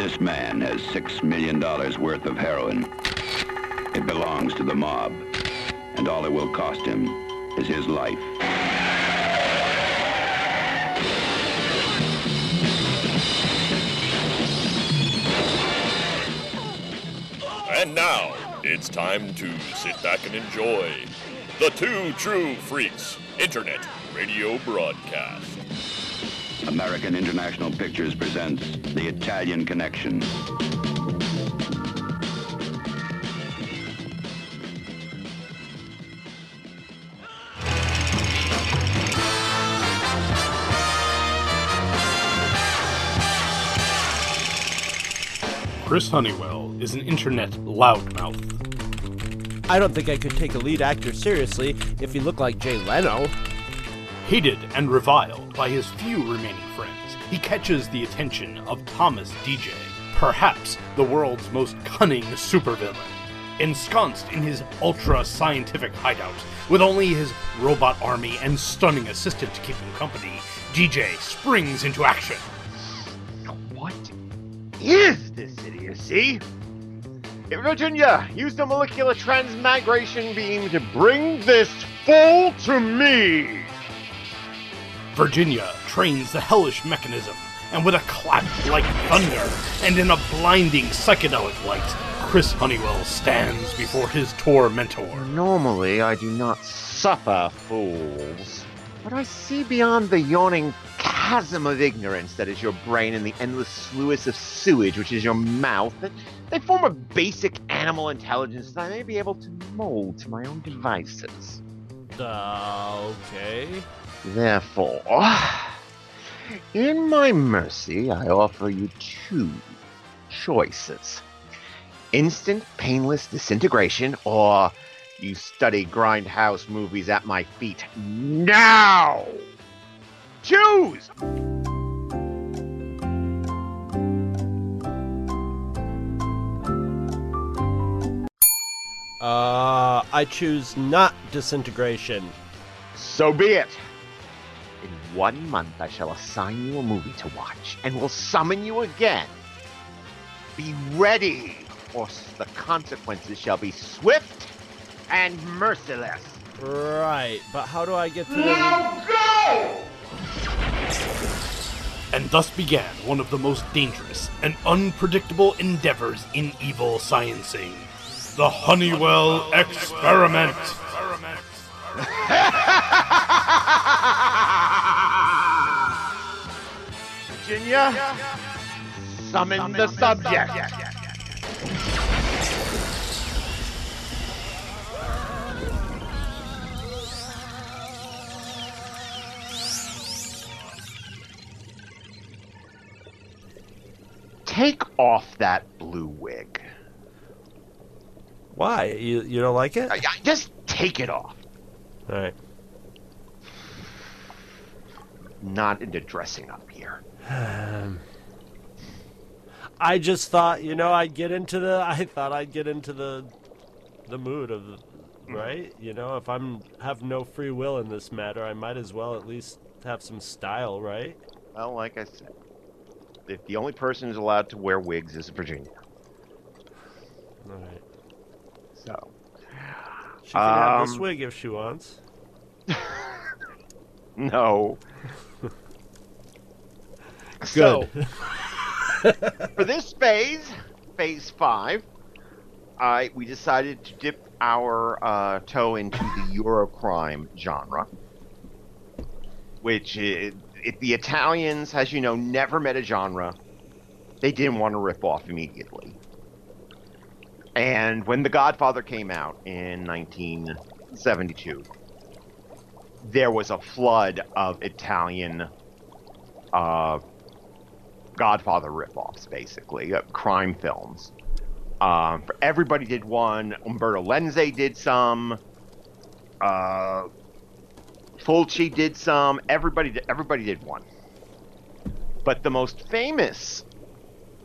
This man has six million dollars worth of heroin. It belongs to the mob, and all it will cost him is his life. And now, it's time to sit back and enjoy the Two True Freaks Internet Radio Broadcast. American International Pictures presents The Italian Connection. Chris Honeywell is an internet loudmouth. I don't think I could take a lead actor seriously if he looked like Jay Leno. Hated and reviled by his few remaining friends, he catches the attention of Thomas Deja, perhaps the world's most cunning supervillain. Ensconced in his ultra scientific hideout, with only his robot army and stunning assistant to keep him company, Deja springs into action. What is this idiocy? Virginia, use the molecular transmigration beam to bring this fool to me! Virginia trains the hellish mechanism, and with a clap like thunder and in a blinding psychedelic light, Chris Honeywell stands before his tormentor. Normally, I do not suffer fools, but I see beyond the yawning chasm of ignorance that is your brain and the endless sluice of sewage which is your mouth that they form a basic animal intelligence that I may be able to mold to my own devices. Uh, okay. Therefore, in my mercy, I offer you two choices instant, painless disintegration, or you study grindhouse movies at my feet now! Choose! Uh, I choose not disintegration. So be it. In one month, I shall assign you a movie to watch and will summon you again. Be ready, or the consequences shall be swift and merciless. Right, but how do I get to the. go! And thus began one of the most dangerous and unpredictable endeavors in evil sciencing the Honeywell Experiment. Virginia, summon the subject. Take off that blue wig. Why? You, you don't like it? Just take it off. Alright. Not into dressing up here. Um, I just thought, you know, I'd get into the. I thought I'd get into the, the mood of, right? You know, if I'm have no free will in this matter, I might as well at least have some style, right? Well, like I said, if the only person who's allowed to wear wigs is Virginia. All right. So, She can have this Um, wig if she wants. no. Good. So, for this phase, phase five, I we decided to dip our uh, toe into the Eurocrime genre, which is, if the Italians, as you know, never met a genre, they didn't want to rip off immediately. And when The Godfather came out in 1972, there was a flood of Italian uh, Godfather ripoffs, basically, uh, crime films. Um, for everybody did one. Umberto Lenzi did some. Uh, Fulci did some. Everybody, did, everybody did one. But the most famous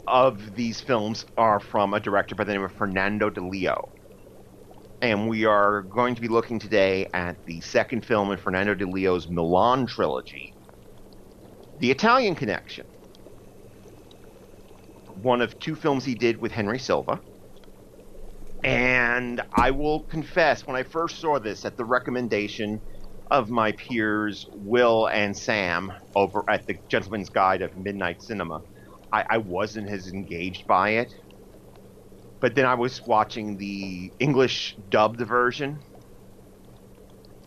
of these films are from a director by the name of Fernando Di Leo. And we are going to be looking today at the second film in Fernando Di Leo's Milan trilogy, The Italian Connection. One of two films he did with Henry Silva. And I will confess, when I first saw this at the recommendation of my peers Will and Sam over at the Gentleman's Guide of Midnight Cinema, I, I wasn't as engaged by it. But then I was watching the English dubbed version.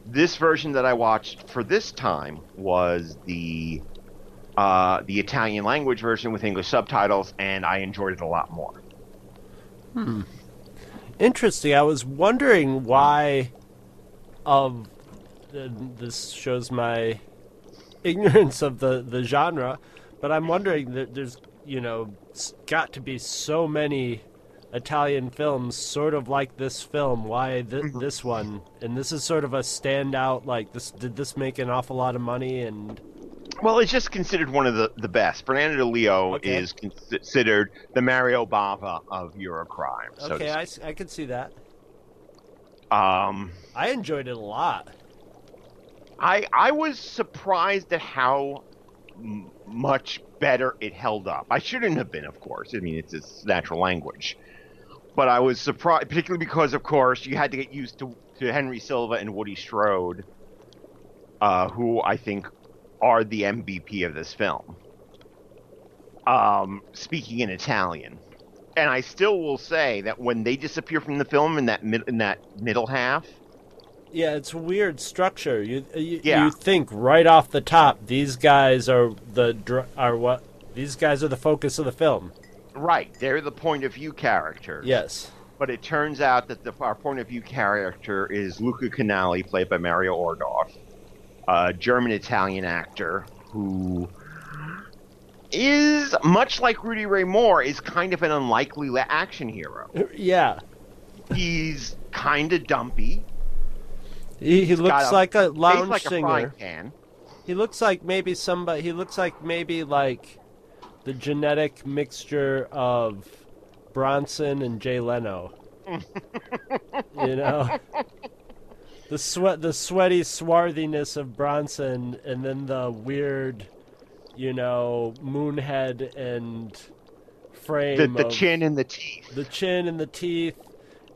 This version that I watched for this time was the uh, the Italian language version with English subtitles, and I enjoyed it a lot more. Hmm. Interesting. I was wondering why. Of this shows my ignorance of the the genre, but I'm wondering that there's you know got to be so many Italian films sort of like this film. Why th- this one? And this is sort of a standout. Like this, did this make an awful lot of money? And Well, it's just considered one of the, the best. Fernando Di Leo Okay. is considered the Mario Bava of Eurocrime. So okay, I, I, could see that. Um, I enjoyed it a lot. I I was surprised at how m- much better it held up. I shouldn't have been, of course. I mean, it's its natural language, but I was surprised, particularly because, of course, you had to get used to to Henry Silva and Woody Strode, uh, who I think are the MVP of this film. Um, speaking in Italian. And I still will say that when they disappear from the film in that mid- in that middle half, Yeah, it's a weird structure. You you, Yeah. you think right off the top these guys are the dr- are what these guys are the focus of the film. right, they're the point of view characters. Yes. But it turns out that the, our point of view character is Luca Canali, played by Mario Adorf, a German Italian actor who is much like Rudy Ray Moore, is kind of an unlikely action hero. Uh, yeah. He's kind of dumpy. He, he looks a like a lounge like a singer. pan. He looks like maybe somebody. He looks like maybe like the genetic mixture of Bronson and Jay Leno. you know, the sweat, the sweaty swarthiness of Bronson, and then the weird, you know, moonhead and frame. The, the chin and the teeth. the chin and the teeth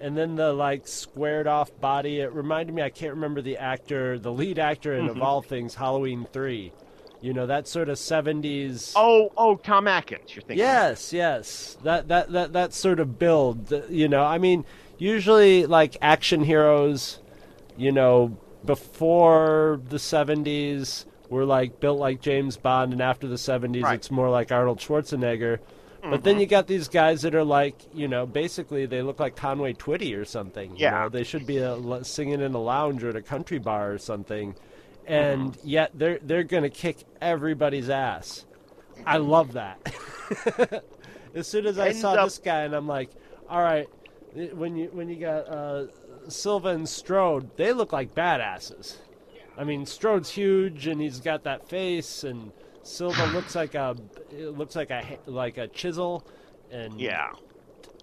and then the like squared off body it reminded me i can't remember the actor the lead actor in of mm-hmm. all things halloween 3 you know that sort of 70s Oh, oh, Tom Atkins, you're thinking. yes yes that that that that sort of build you know i mean usually like action heroes you know before the 70s were like built like james bond and after the 70s Right. it's more like arnold schwarzenegger but then mm-hmm. you got these guys that are like, you know, basically they look like Conway Twitty or something. You Yeah. know? They should be uh, a, l- singing in a lounge or at a country bar or something. Mm-hmm. And yet they're they're going to kick everybody's ass. I love that. as soon as I Ends saw up- this guy and I'm like, all right, when you when you got uh, Silva and Strode, they look like badasses. I mean, Strode's huge and he's got that face, and Silva looks like a looks like a like a chisel, and Yeah.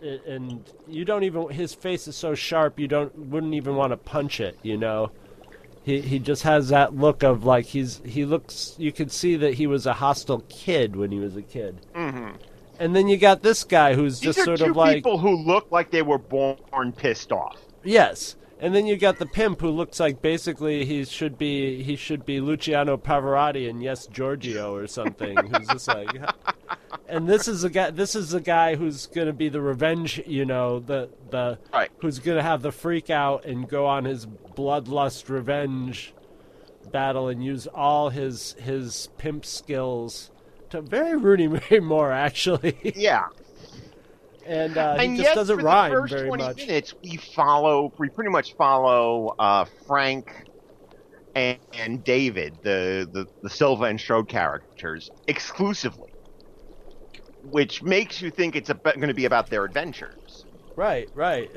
and you don't even his face is so sharp you don't wouldn't even want to punch it. You know, he he just has that look of like he's he looks you could see that he was a hostile kid when he was a kid. Mm-hmm. And then you got this guy who's These just sort of like people who look like they were born pissed off. Yes. And then you got the pimp who looks like basically he should be he should be Luciano Pavarotti and yes Giorgio or something. who's just like And this is a guy this is a guy who's gonna be the revenge you know, the the Right. who's gonna have the freak out and go on his bloodlust revenge battle and use all his his pimp skills to very Rudy Ray Moore actually. Yeah. And uh, he and just yet, doesn't for rhyme the first very 20 much. minutes, we follow, we pretty much follow uh, Frank and, and David, the, the, the Silva and Strode characters, exclusively, which makes you think it's going to be about their adventures. Right, right.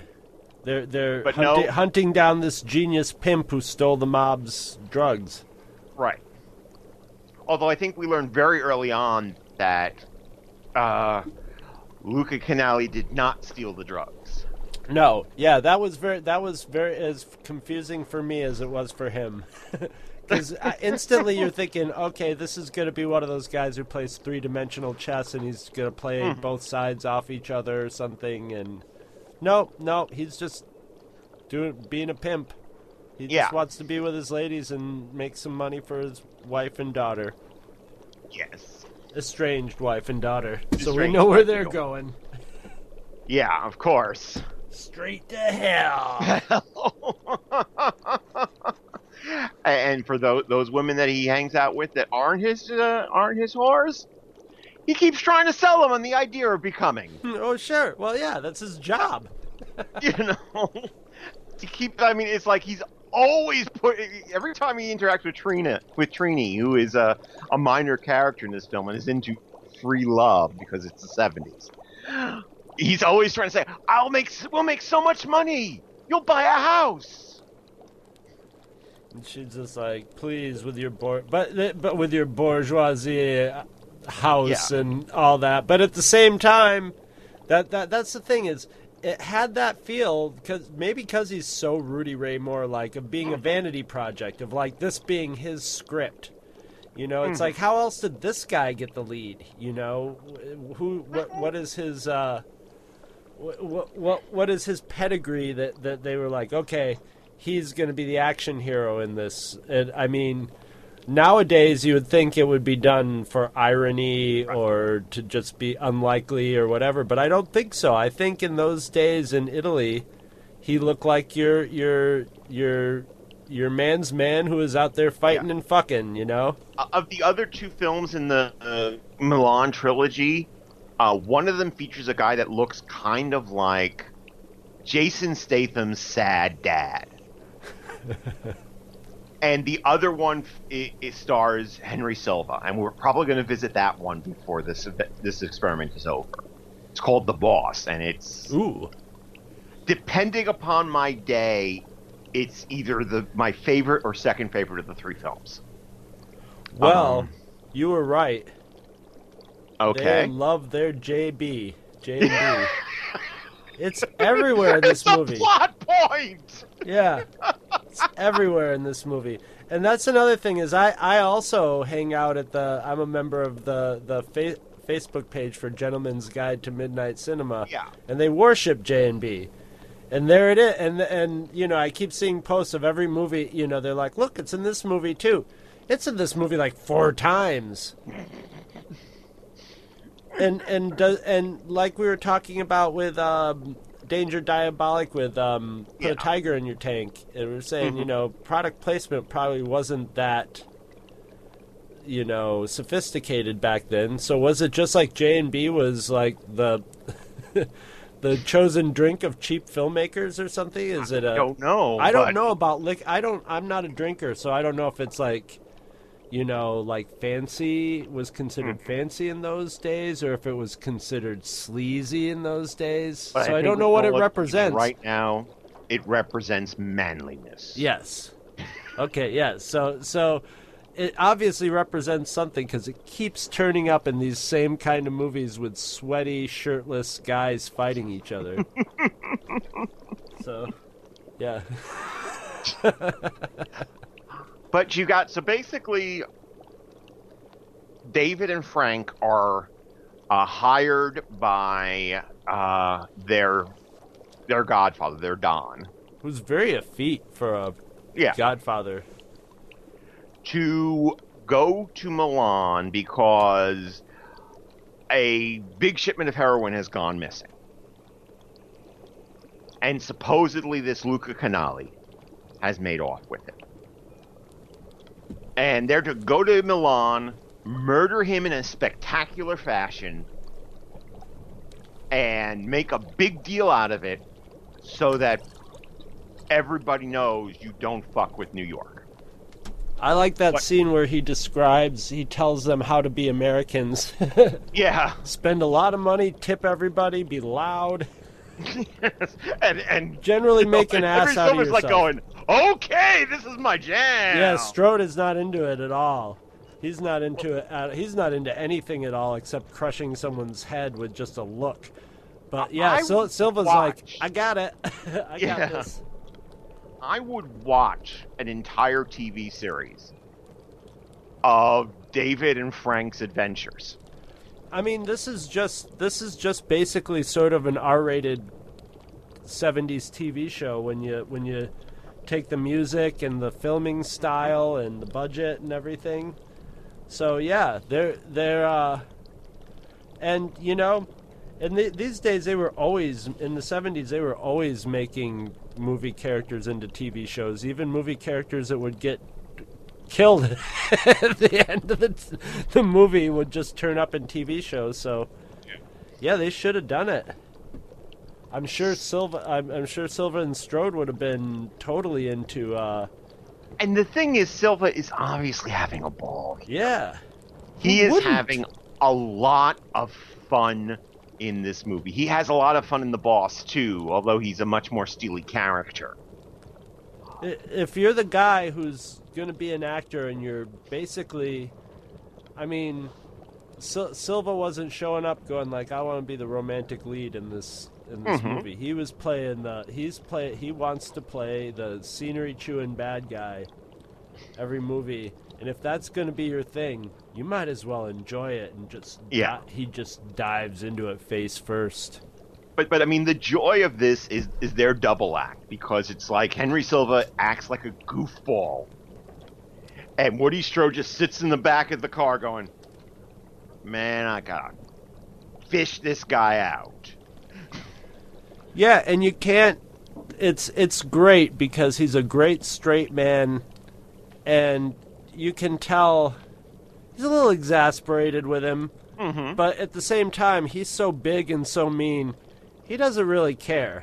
They're they're no- hunting down this genius pimp who stole the mob's drugs. Right. Although I think we learned very early on that uh, Luca Canali did not steal the drugs. No, yeah, that was very that was very as confusing for me as it was for him. because instantly you're thinking, okay, this is going to be one of those guys who plays three dimensional chess and he's going to play Hmm. both sides off each other or something. And no, no, he's just doing being a pimp. He Yeah. just wants to be with his ladies and make some money for his wife and daughter, Yes. Estranged wife and daughter. so we know where they're going. Yeah, of course. Straight to hell. and for those those women that he hangs out with that aren't his uh, aren't his whores, he keeps trying to sell them on the idea of becoming. oh, sure. Well, yeah, that's his job. You know, to keep. I mean, it's like he's always put every time he interacts with Trina with Trini, who is a a minor character in this film and is into free love because it's the seventies. He's always trying to say, "I'll make we'll make so much money. You'll buy a house." And she's just like, please, with your bour- but but with your bourgeoisie uh, house Yeah. and all that. But at the same time, that that that's the thing is, it had that feel because maybe because he's so Rudy Ray Moore like of being a vanity project of like this being his script. You know, it's like how else did this guy get the lead? You know, who what what is his uh what what what is his pedigree that that they were like okay he's going to be the action hero in this and i mean nowadays you would think it would be done for irony or to just be unlikely or whatever but i don't think so i think in those days in italy he looked like your your your your man's man who is out there fighting Yeah. and fucking you know of the other two films in the uh, Milan trilogy, uh, one of them features a guy that looks kind of like Jason Statham's sad dad. and the other one it, it stars Henry Silva, and we're probably going to visit that one before this this experiment is over. It's called The Boss, and it's ooh depending upon my day, it's either the my favorite or second favorite of the three films. well Um, you were right Okay. They love their JB. JB. it's everywhere in this it's movie. a plot point. Yeah. It's everywhere in this movie. And that's another thing is I, I also hang out at the I'm a member of the the fa- Facebook page for Gentleman's Guide to Midnight Cinema. Yeah. And they worship J&B. And there it is. And and you know, I keep seeing posts of every movie, you know, they're like, "Look, it's in this movie too." It's in this movie like four times and and does and like we were talking about with um, Danger Diabolik with um, put Yeah. a tiger in your tank, and we are saying you know product placement probably wasn't that you know sophisticated back then. So was it just like J and B was like the the chosen drink of cheap filmmakers or something? Is it a I don't know. I don't know about lick. I don't. I'm not a drinker, so I don't know if it's like, you know, like fancy was considered Hmm. fancy in those days, or if it was considered sleazy in those days. but so I, think don't know what it represents. Right now, it represents manliness. Yes. Okay. Yeah. So so. It obviously represents something because it keeps turning up in these same kind of movies with sweaty, shirtless guys fighting each other. so, yeah. But you got so basically, David and Frank are uh, hired by uh, their their godfather, their Don, who's very effete for a yeah, Godfather. to go to Milan because a big shipment of heroin has gone missing. And supposedly this Luca Canali has made off with it. And they're to go to Milan, murder him in a spectacular fashion, and make a big deal out of it so that everybody knows you don't fuck with New York. I like that What? scene where he describes, he tells them how to be Americans. Yeah. Spend a lot of money, tip everybody, be loud. And and Generally make an ass out of yourself. like going, okay, this is my jam. Yeah, Strode is not into it at all. He's not into it. At, he's not into anything at all except crushing someone's head with just a look. But yeah, Sil- Silva's like. I got it. I Yeah. got this. I would watch an entire TV series of David and Frank's adventures. I mean, this is just this is just basically sort of an R-rated '70s TV show when you when you take the music and the filming style and the budget and everything. So yeah, they're they're uh, and you know, and the, these days they were always in the '70s they were always making movie characters into TV shows, even movie characters that would get killed at the end of the, the movie would just turn up in TV shows. So, yeah, they should have done it. I'm sure Silva. I'm, I'm sure Silva and Strode would have been totally into. Uh, And the thing is, Silva is obviously having a ball. yeah, He is wouldn't? having a lot of fun in this movie. He has a lot of fun in The Boss too, although he's a much more steely character. If you're the guy who's going to be an actor and you're basically, I mean, Sil- Silva wasn't showing up going like, I want to be the romantic lead in this in this Mhm. movie. He was playing the he's play he wants to play the scenery chewing bad guy every movie. And if that's going to be your thing, you might as well enjoy it and just Yeah. di- he just dives into it face first. But but I mean, the joy of this is is their double act because it's like Henry Silva acts like a goofball, and Woody Strode just sits in the back of the car going, "Man, I gotta fish this guy out." Yeah, and you can't. It's it's great because he's a great straight man, and you can tell he's a little exasperated with him. Mm-hmm. But at the same time, he's so big and so mean. He doesn't really care.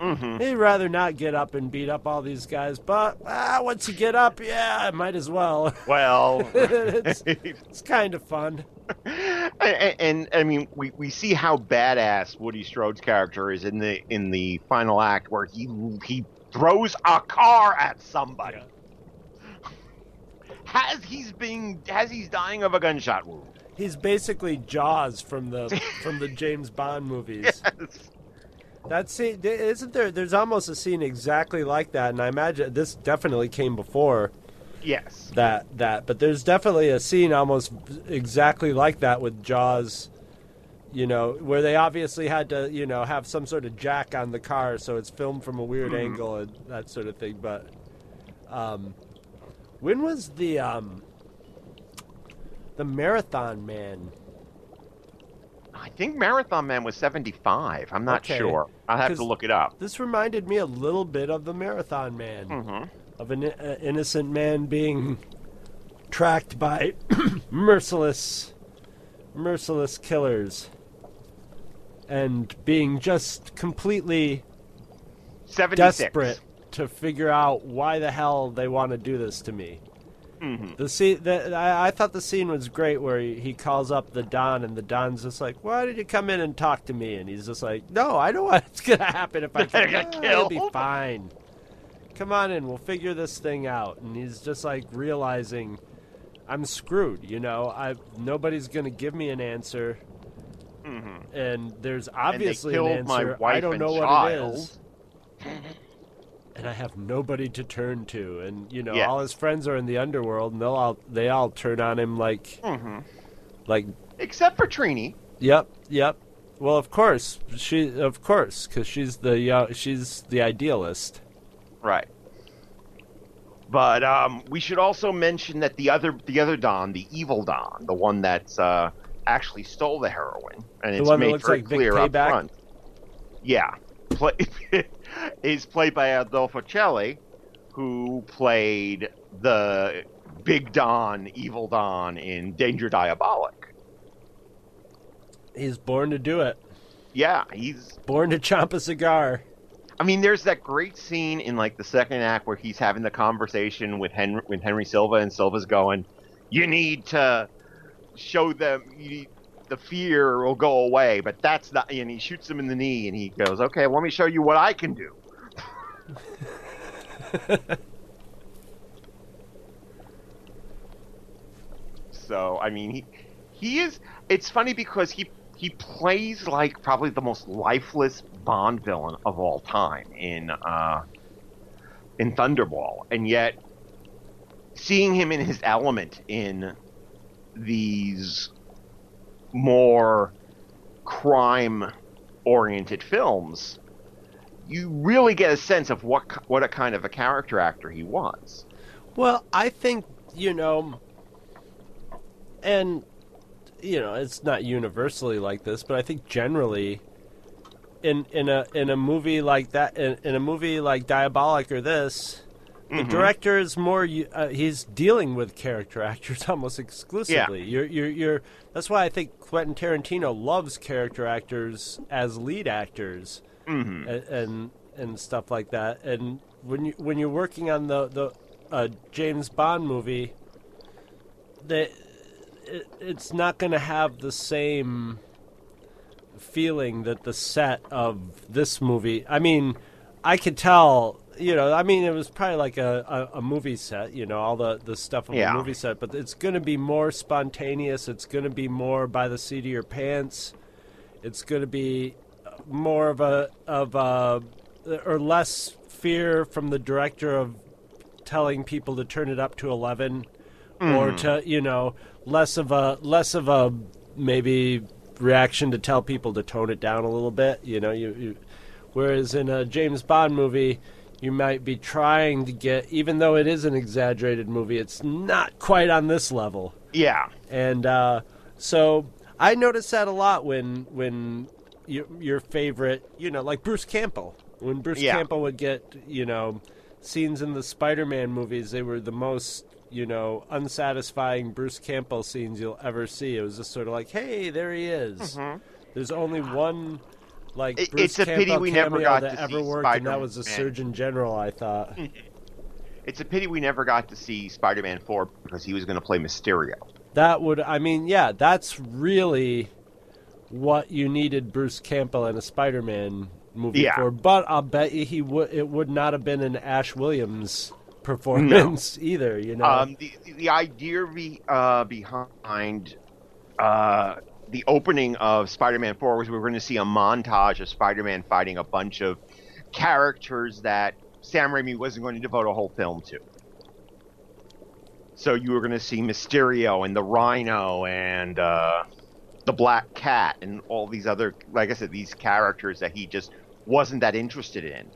Mm-hmm. He'd rather not get up and beat up all these guys. But ah, once you get up, yeah, I might as well. Well, it's, it's kind of fun. and, and I mean, we, we see how badass Woody Strode's character is in the in the final act, where he he throws a car at somebody. Has he's being has he's dying of a gunshot wound? He's basically Jaws from the from the James Bond movies. Yes. That scene isn't there. There's almost a scene exactly like that, and I imagine this definitely came before Yes. that. That, but there's definitely a scene almost exactly like that with Jaws. You know, where they obviously had to, you know, have some sort of jack on the car, so it's filmed from a weird angle and that sort of thing. But, um, when was the um, the Marathon Man? I think Marathon Man was 75. I'm not Okay. sure. I'll have to look it up. This reminded me a little bit of the Marathon Man. hmm of an uh, innocent man being tracked by merciless merciless killers and being just completely 76. desperate to figure out why the hell they want to do this to me. Mhm. The scene, the, I, I thought the scene was great where he, he calls up the Don and the Don's just like, "Why did you come in and talk to me?" And he's just like, "No, I know what's gonna happen if I They're come. gonna "Ah, kill." It'll be fine. Come on in, we'll figure this thing out." And he's just like realizing, I'm screwed. You know, I nobody's gonna give me an answer, Mhm. and there's obviously killed an answer. my wife I don't and know what it child. is and I have nobody to turn to. And you know, Yeah. all his friends are in the underworld, and they'll all they all turn on him like Mhm. like Except for Trini. yep, yep. Well, of course she, of course, because she's the uh, she's the idealist. Right. But um, we should also mention that the other the other Don, the evil Don, the one that's uh, actually stole the heroin, and The it's made very like clear up front. Yeah, play, is played by Adolfo Celi, who played the Big Don, Evil Don in Danger Diabolik. He's born to do it. Yeah, he's Born to chomp a cigar. I mean, there's that great scene in like the second act where he's having the conversation with Henry, with Henry Silva, and Silva's going, "You need to show them you need, the fear will go away," but that's not. And he shoots him in the knee, and he goes, "Okay, let me show you what I can do." so, I mean, he he is. It's funny because he he plays like probably the most lifeless Bond villain of all time in uh, in Thunderball, and yet seeing him in his element in these more crime oriented films, you really get a sense of what what a kind of a character actor he was. Well, I think you know, and you know, it's not universally like this, but I think generally, in in a in a movie like that, in, in a movie like Diabolik or this, the director is more. Uh, he's dealing with character actors almost exclusively. You're you're you're. That's why I think Quentin Tarantino loves character actors as lead actors Mm-hmm. and, and and stuff like that. And when you when you're working on the the uh, James Bond movie, that it, it's not going to have the same feeling that the set of this movie. I mean, I could tell. You know, I mean, it was probably like a, a, a movie set. You know, all the the stuff of Yeah. a movie set, but it's going to be more spontaneous. It's going to be more by the seat of your pants. It's going to be more of a of a or less fear from the director of telling people to turn it up to 11 or mm-hmm. to you know less of a less of a maybe reaction to tell people to tone it down a little bit you know you, you whereas in a James Bond movie you might be trying to get even though it is an exaggerated movie it's not quite on this level Yeah, and uh, so I notice that a lot when when your, your favorite, you know, like Bruce Campbell. When Bruce Yeah. Campbell would get, you know, scenes in the Spider-Man movies, they were the most, you know, unsatisfying Bruce Campbell scenes you'll ever see. It was just sort of like, hey, there he is. There's only one. Like. It- it's a pity we never got to ever see worked, and that was the Surgeon General. I thought. it's a pity we never got to see Spider-Man Four because he was going to play Mysterio. That would, I mean, yeah, that's really what you needed Bruce Campbell in a Spider-Man movie Yeah. for. But I'll bet you he would. It would not have been an Ash Williams performance either. You know, Um, the the idea be, uh, behind uh, the opening of Spider-Man Four was we were going to see a montage of Spider-Man fighting a bunch of characters that Sam Raimi wasn't going to devote a whole film to. So you were going to see Mysterio and the Rhino and uh, the Black Cat and all these other, like I said, these characters that he just wasn't that interested in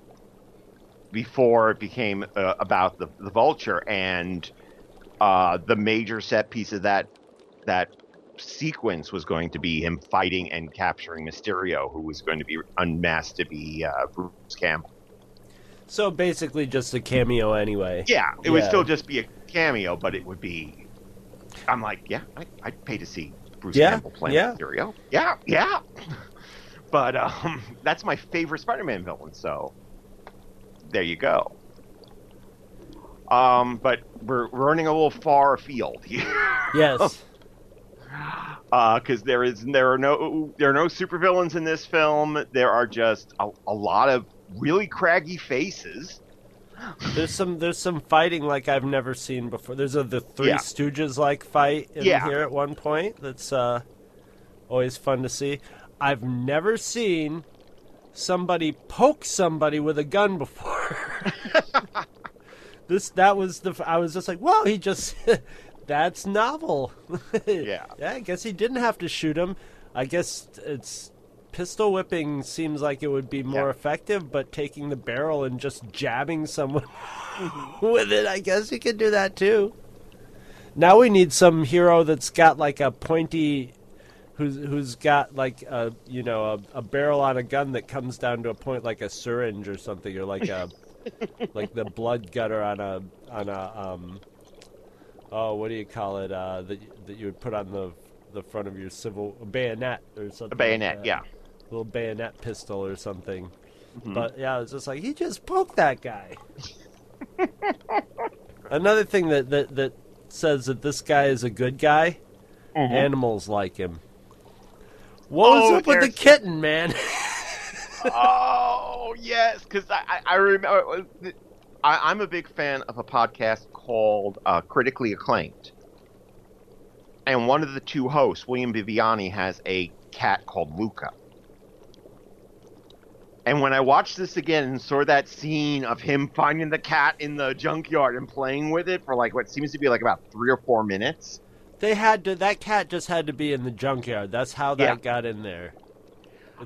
before it became uh, about the, the vulture and uh, the major set piece of that that sequence was going to be him fighting and capturing Mysterio, who was going to be unmasked to be uh, Bruce Campbell. so basically just a cameo anyway. Yeah, it would still just be a cameo, but it would be. I'm like, yeah, I, I'd pay to see Bruce Yeah, Campbell playing yeah. Mysterio. Yeah, yeah. but um, that's my favorite Spider-Man villain. So there you go. Um, but we're, we're running a little far afield here. Yes. because there is there are no there are no supervillains in this film. There are just a, a lot of really craggy faces. There's some there's some fighting like I've never seen before. There's a the Three Yeah. Stooges like fight in Yeah. here at one point. That's uh, always fun to see. I've never seen somebody poke somebody with a gun before. this that was the I was just like, wow, he just that's novel. Yeah. yeah. I guess he didn't have to shoot him. I guess it's pistol whipping seems like it would be more Yeah. effective, but taking the barrel and just jabbing someone with it, I guess you could do that too. Now we need some hero that's got like a pointy, who's who's got like a you know a, a barrel on a gun that comes down to a point like a syringe or something, or like a like the blood gutter on a on a um oh what do you call it uh that that you would put on the the front of your civil a bayonet or something A like bayonet, that. yeah. little bayonet pistol or something. Mm-hmm. But yeah, it's just like he just poked that guy. Another thing that, that that says that this guy is a good guy, animals like him. What was Mm-hmm. Oh, up with the kitten, man? oh yes, because I, I I remember. I, I'm a big fan of a podcast called uh, Critically Acclaimed, and one of the two hosts, William Viviani, has a cat called Luca. And when I watched this again and saw that scene of him finding the cat in the junkyard and playing with it for like what seems to be like about three or four minutes, They had to. That cat just had to be in the junkyard. That's how that Yeah. got in there.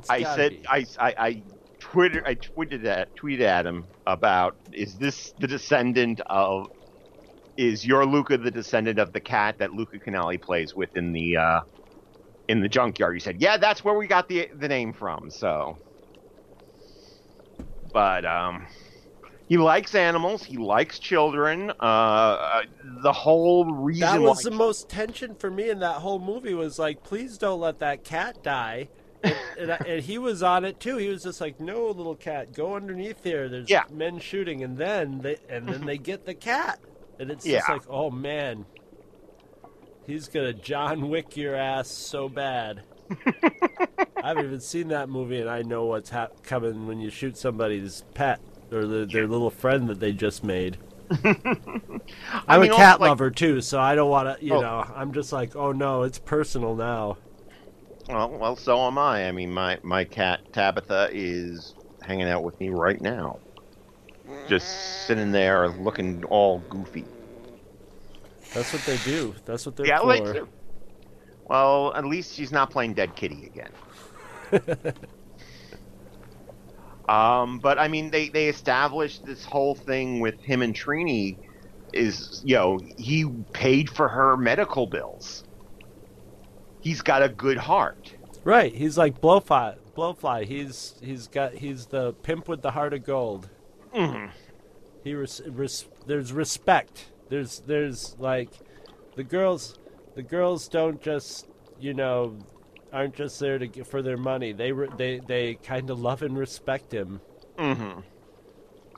I said be. I, I I Twitter I tweeted at tweeted at him about is this the descendant of is your Luca the descendant of the cat that Luca Canali plays with in the uh, in the junkyard? He said, yeah, that's where we got the the name from. So, but um, he likes animals. He likes children. Uh, Uh, the whole reason That was why- the most tension for me in that whole movie. Was like, please don't let that cat die. And, and, I- and he was on it too. He was just like, "No, little cat, go underneath here. There's Yeah. men shooting." And then they and then they get the cat, and it's just like, "Oh man, he's gonna John Wick your ass so bad." I haven't even seen that movie, and I know what's hap- coming when you shoot somebody's pet or the, their little friend that they just made. I I'm mean, a cat like- lover too, so I don't want to. You Oh. know, I'm just like, oh no, it's personal now. Well, well, so am I. I mean, my my cat Tabitha is hanging out with me right now, just sitting there looking all goofy. That's what they do. That's what they're yeah, for. like. Well, at least she's not playing Dead Kitty again. um, but I mean, they they established this whole thing with him and Trini is you know he paid for her medical bills. He's got a good heart. Right. He's like Blowfly. Blowfly. He's he's got he's the pimp with the heart of gold. Mhm. He res, res, there's respect. There's there's like the girls the girls don't just you know aren't just there to get for their money. They re, they they kind of love and respect him. Mm-hmm.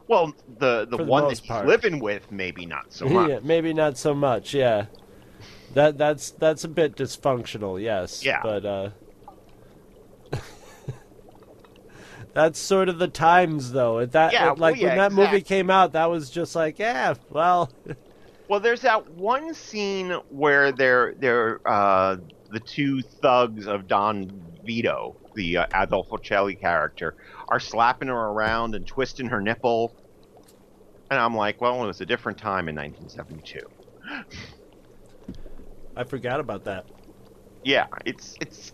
Well, the the one that most he's part. living with, maybe not so much. Yeah, maybe not so much. Yeah, that that's that's a bit dysfunctional. Yes. Yeah. But uh, that's sort of the times, though. At that, Yeah, like well, yeah, when that movie came out, that was just like, yeah, well, Well, there's that one scene where they're they're uh, the two thugs of Don Vito, the uh, Adolfo Celi character, are slapping her around and twisting her nipple, and I'm like, well, it was a different time in 1972. I forgot about that. Yeah, it's it's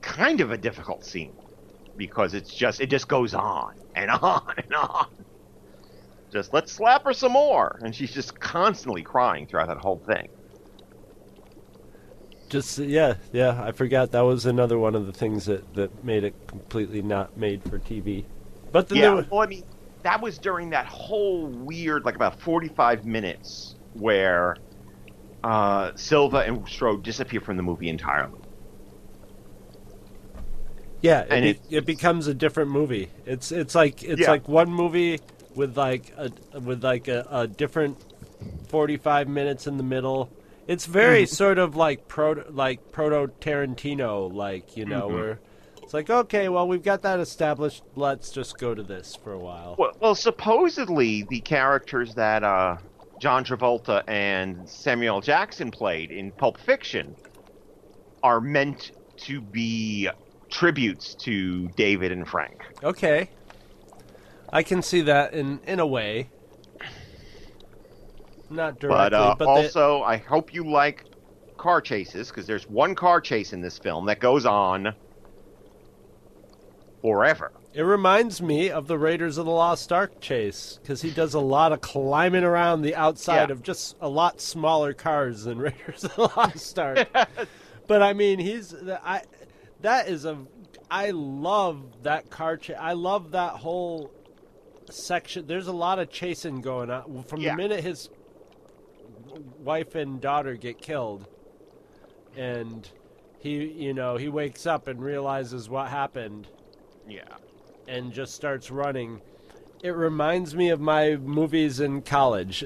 kind of a difficult scene because it's just it just goes on and on and on. Just let's slap her some more, and she's just constantly crying throughout that whole thing. Just yeah, yeah, I forgot that was another one of the things that that made it completely not made for TV. But then yeah, was, well, I mean, that was during that whole weird, like about 45 minutes where uh, Silva and Strode disappear from the movie entirely. Yeah, it, And be- it becomes a different movie. It's it's like it's Yeah. like one movie with like a with like a, a different forty five minutes in the middle. It's very Mm-hmm. sort of like proto like proto Tarantino, like you know, Mhm. where it's like okay, well we've got that established. Let's just go to this for a while. Well, well supposedly the characters that uh, John Travolta and Samuel Jackson played in Pulp Fiction are meant to be tributes to David and Frank. Okay, I can see that in in a way. Not directly, But, uh, but they- also, I hope you like car chases because there's one car chase in this film that goes on forever. It reminds me of the Raiders of the Lost Ark chase because he does a lot of climbing around the outside Yeah. of just a lot smaller cars than Raiders of the Lost Ark. but I mean, he's I that is a I love that car chase. I love that whole section. There's a lot of chasing going on from Yeah. the minute his wife and daughter get killed, and he you know he wakes up and realizes what happened Yeah. and just starts running. It reminds me of my movies in college.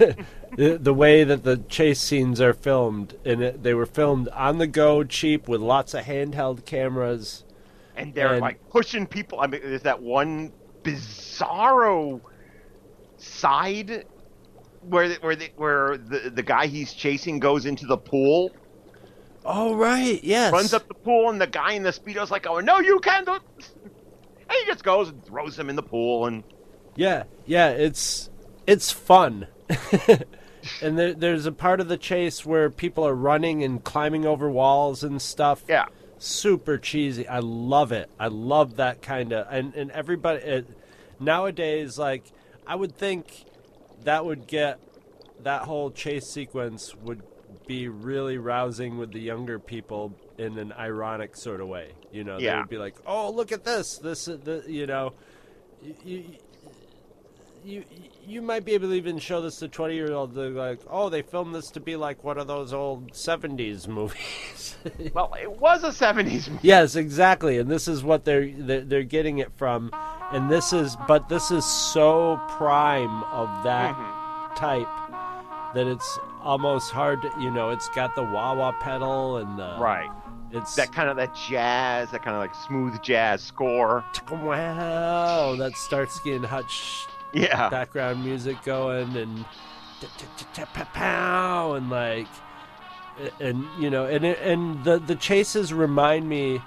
the, the way that the chase scenes are filmed, and it, they were filmed on the go, cheap, with lots of handheld cameras. And they're And- like pushing people. I mean, there's that one bizarro side where the, where the, where the the guy he's chasing goes into the pool, Oh right, yes. runs up the pool, and the guy in the speedo's like, "Oh no, you can't!" do-" And he just goes and throws him in the pool, and Yeah, yeah, it's it's fun. and there, there's a part of the chase where people are running and climbing over walls and stuff. yeah, super cheesy. I love it. I love that kind of and and everybody it, nowadays like I would think that would get that whole chase sequence would be really rousing with the younger people in an ironic sort of way. You know, they would be like, "Oh, look at this! This, is the, you know, you, you, you, might be able to even show this to twenty year olds. They're like, "Oh, they filmed this to be like one of those old '70s movies." well, it was a '70s movie. Yes, exactly, and this is what they're, they're they're getting it from, and this is but this is so prime of that mm-hmm. type that it's almost hard to you know it's got the wah wah pedal and the Right. it's That kind of that jazz, that kind of like smooth jazz score. wow that Starsky and Hutch Yeah. background music going and pow and like and you know and and the the chases remind me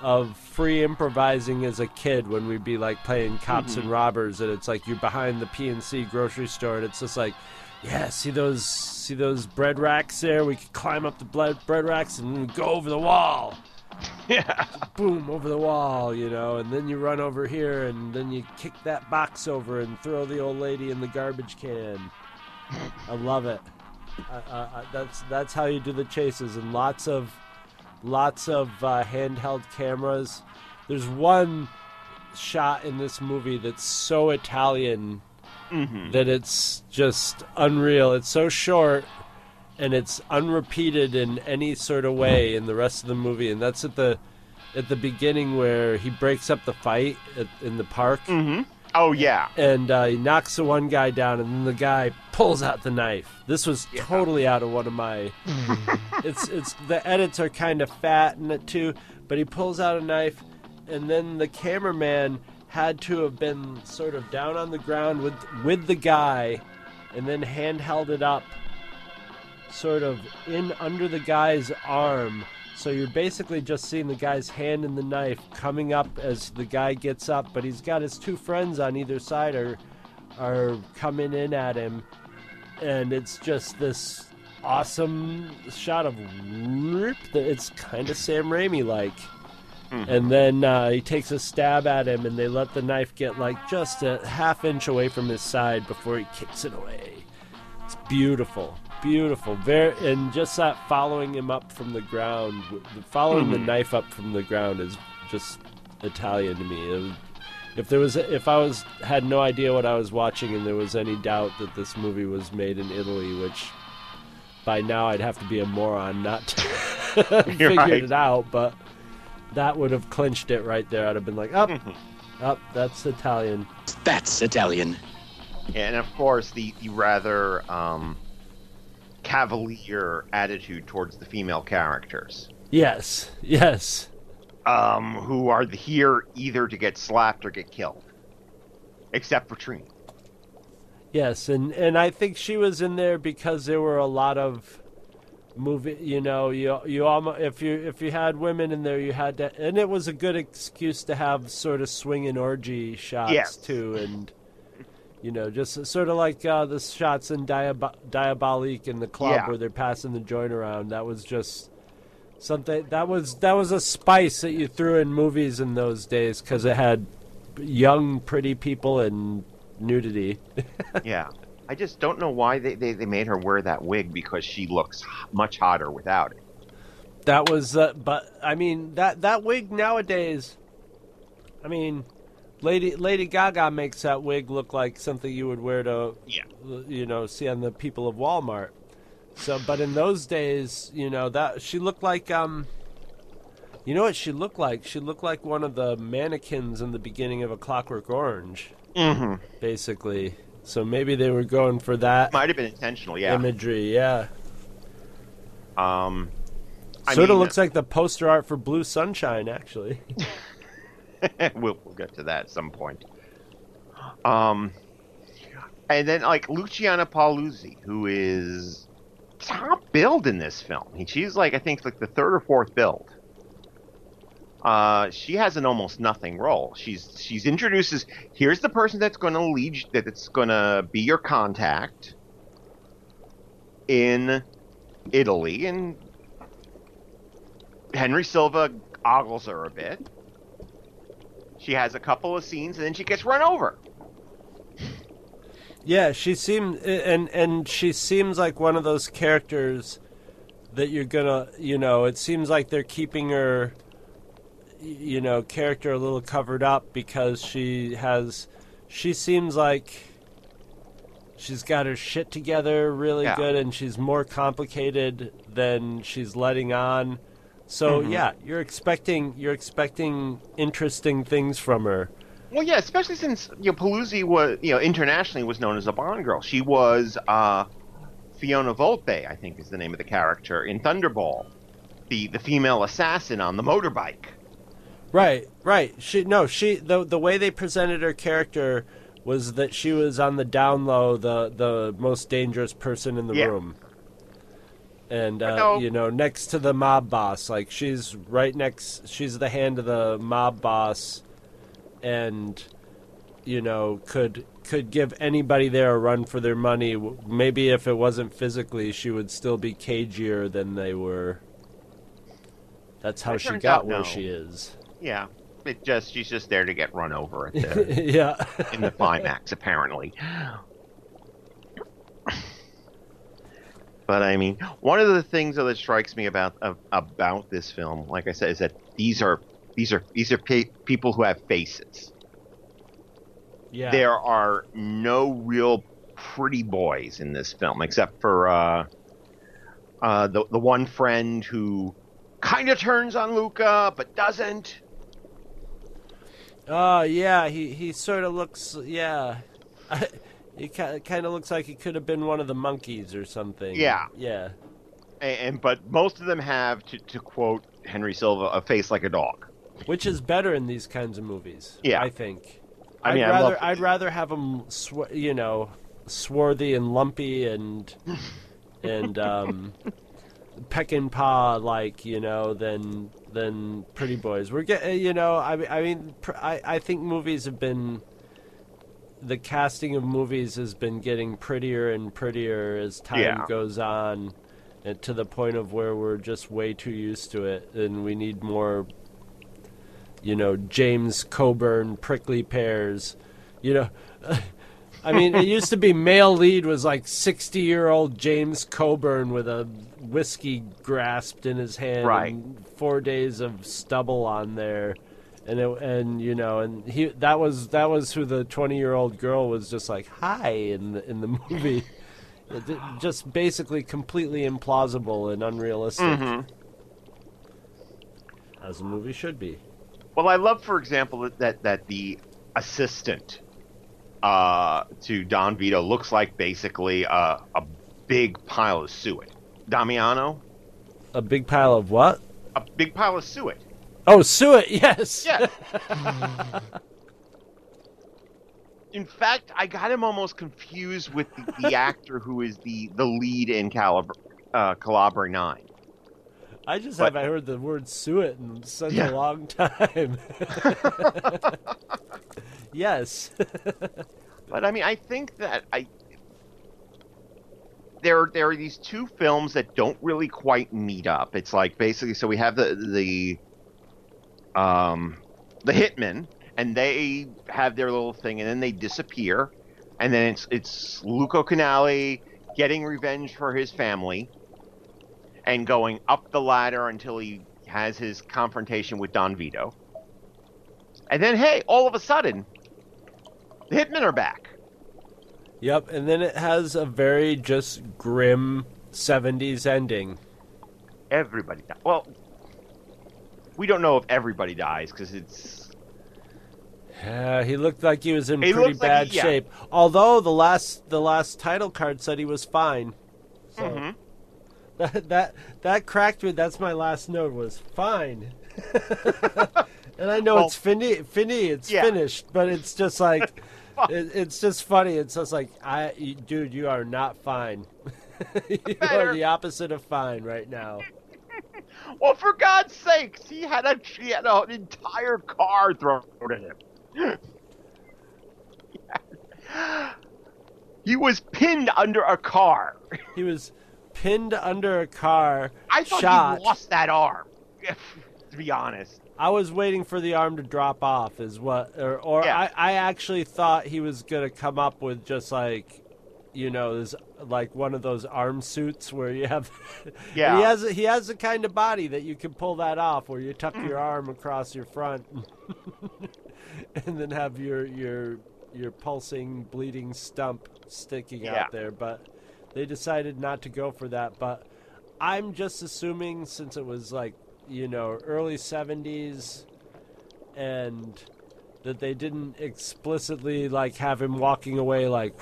of free improvising as a kid when we'd be like playing cops and mm-hmm. robbers and it's like you're behind the PNC grocery store and it's just like yeah see those see those bread racks there? We could climb up the bread bread racks and go over the wall Yeah. boom over the wall, you know, and then you run over here and then you kick that box over and throw the old lady in the garbage can. I love it. I, I, I, that's that's how you do the chases and lots of lots of uh, handheld cameras. There's one shot in this movie that's so Italian that it's just unreal. It's so short and it's unrepeated in any sort of way in the rest of the movie and that's at the at the beginning where he breaks up the fight at, in the park. Oh yeah. and uh, he knocks the one guy down and then the guy pulls out the knife. This was totally out of one of my it's it's the edits are kind of fat in it too but he pulls out a knife and then the cameraman had to have been sort of down on the ground with with the guy and then hand held it up sort of in under the guy's arm. So you're basically just seeing the guy's hand and the knife coming up as the guy gets up, but he's got his two friends on either side are are coming in at him, and it's just this awesome shot of whoop that it's kind of Sam Raimi like. And then uh, he takes a stab at him, and they let the knife get like just a half inch away from his side before he kicks it away. It's beautiful, beautiful. Very, and just that following him up from the ground, w- following the knife up from the ground is just Italian to me. It was- if there was, if I was had no idea what I was watching, and there was any doubt that this movie was made in Italy, which by now I'd have to be a moron not to figured right. it out, but that would have clinched it right there. I'd have been like, up, up, that's Italian. That's Italian. And of course, the, the rather um, cavalier attitude towards the female characters, Yes, yes. um, who are here either to get slapped or get killed, except for Trini. Yes, and and I think she was in there because there were a lot of movie. You know, you you almost if you if you had women in there, you had to, and it was a good excuse to have sort of swinging orgy shots Yes. too, and you know, just sort of like uh, the shots in Diab- Diabolik in the club Yeah. where they're passing the joint around. That was just something that was that was a spice that you threw in movies in those days because it had young, pretty people and nudity. yeah. I just don't know why they, they, they made her wear that wig because she looks much hotter without it. That was, uh, but I mean that that wig nowadays. I mean, Lady Lady Gaga makes that wig look like something you would wear to, Yeah. you know, see on the people of Walmart. So, but in those days, you know that she looked like, um, you know what she looked like? She looked like one of the mannequins in the beginning of A Clockwork Orange, Mm-hmm. basically. So maybe they were going for that Might have been intentional, yeah. imagery, yeah. Um, I Sort of looks like the poster art for Blue Sunshine, actually. we'll, we'll get to that at some point. Um, and then like Luciana Paluzzi, who is top build in this film. She's like I think like the third or fourth build. uh, she has an almost nothing role. She's she's introduces here's the person that's going to lead that it's going to be your contact in Italy, and Henry Silva ogles her a bit. She has a couple of scenes, and then she gets run over. Yeah, she seems and and she seems like one of those characters that you're gonna, you know, it seems like they're keeping her, you know, character a little covered up because she has, she seems like she's got her shit together really Yeah. good, and she's more complicated than she's letting on. So Mm-hmm. yeah, you're expecting you're expecting interesting things from her. Well, yeah, especially since you know Paluzzi was you know internationally was known as a Bond girl. She was uh, Fiona Volpe, I think is the name of the character in Thunderball, the the female assassin on the motorbike. Right, right. She no, she the the way they presented her character was that she was on the down low, the the most dangerous person in the Yeah. room. And uh, you know, next to the mob boss, like she's right next. She's the hand of the mob boss, and you know could could give anybody there a run for their money. Maybe if it wasn't physically, she would still be cagier than they were. That's how It she got out where no. she is. Yeah, it just she's just there to get run over at the, yeah. in the climax, apparently. But I mean, one of the things that strikes me about of, about this film, like I said, is that these are these are these are pe- people who have faces. Yeah. there are no real pretty boys in this film except for uh, uh, the the one friend who kind of turns on Luca but doesn't. Oh yeah, he he sort of looks yeah. he kind of looks like he could have been one of the Monkees or something. Yeah. Yeah. And, and but most of them have, to, to quote Henry Silva, a face like a dog. Which is better in these kinds of movies. Yeah. I think. I mean, would I rather love- I'd rather have them sw- you know swarthy and lumpy and and um peck and paw like you know than than pretty boys. We're getting you know I mean- I mean pr- I I think movies have been the casting of movies has been getting prettier and prettier as time Yeah. goes on eh, to the point of where we're just way too used to it and we need more you know James Coburn prickly pears you know I mean it used to be male lead was like 60 year old James Coburn with a whiskey grasped in his hand Right. and 4 days of stubble on there and it, and you know and he that was that was who the 20 year old girl was just like hi in the in the movie. It- it just basically completely implausible and unrealistic. As a movie should be. Well, I love, for example, that that, that the assistant uh, to Don Vito looks like basically a, a big pile of suet. Damiano, a big pile of what? A big pile of suet. Oh suet yes Yeah. In fact, I got him almost confused with the, the actor who is the, the lead in Calib- uh, Calabria 9. I just But- haven't heard the word suet in such Yeah. a long time. yes. But I mean, I think that I there there are these two films that don't really quite meet up. It's like basically, so we have the the um the Hitmen, and they have their little thing, and then they disappear, and then it's it's Luca Canali getting revenge for his family, and going up the ladder until he has his confrontation with Don Vito, and then hey, all of a sudden, the Hitmen are back. Yep, and then it has a very just grim 70s ending. everybody. Well, we don't know if everybody dies because it's Yeah, he looked like he was in He pretty looks like bad he- yeah. shape. Although the last the last title card said he was fine. So Mhm. that, that that cracked me. That's my last note was fine. and I know Well- it's fini, fini, it's Yeah. finished, but it's just like it, it's just funny. It's just like I, dude, you are not fine. you are the opposite of fine right now. Well, for God's sakes, he had a he had an entire car thrown at him. he was pinned under a car. He was pinned under a car, I thought shot. he lost that arm. to be honest. I was waiting for the arm to drop off, is what, or, or Yeah. I, I actually thought he was gonna come up with just like, you know, this like one of those arm suits where you have, Yeah. he has a, he has the kind of body that you can pull that off, where you tuck Mm. your arm across your front, and then have your your your pulsing bleeding stump sticking Yeah. out there, but they decided not to go for that. But I'm just assuming since it was like you know early 70s and that they didn't explicitly like have him walking away like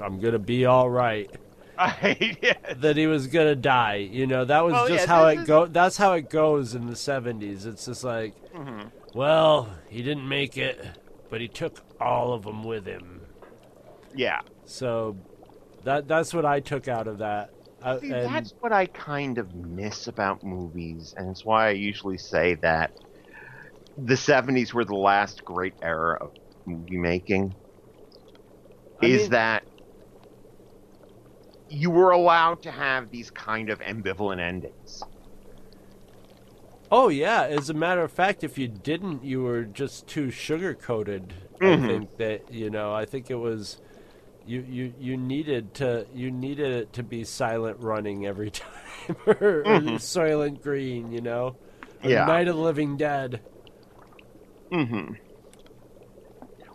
I'm gonna be all right I, yeah. that he was gonna die you know that was Well, just yeah, how it is- go that's how it goes in the 70s it's just like Mm-hmm. well he didn't make it but he took all of them with him yeah. so that that's what I took out of that Uh, See, and- that's what I kind of miss about movies, and it's why I usually say that the '70s were the last great era of movie making. I is mean- that you were allowed to have these kind of ambivalent endings? Oh yeah, as a matter of fact, if you didn't, you were just too sugar coated. I Mhm. think that you know. I think it was you you you needed to you needed it to be silent running every time or, or Soylent Green, you know, or Yeah. Night of the Living Dead. Mm-hmm.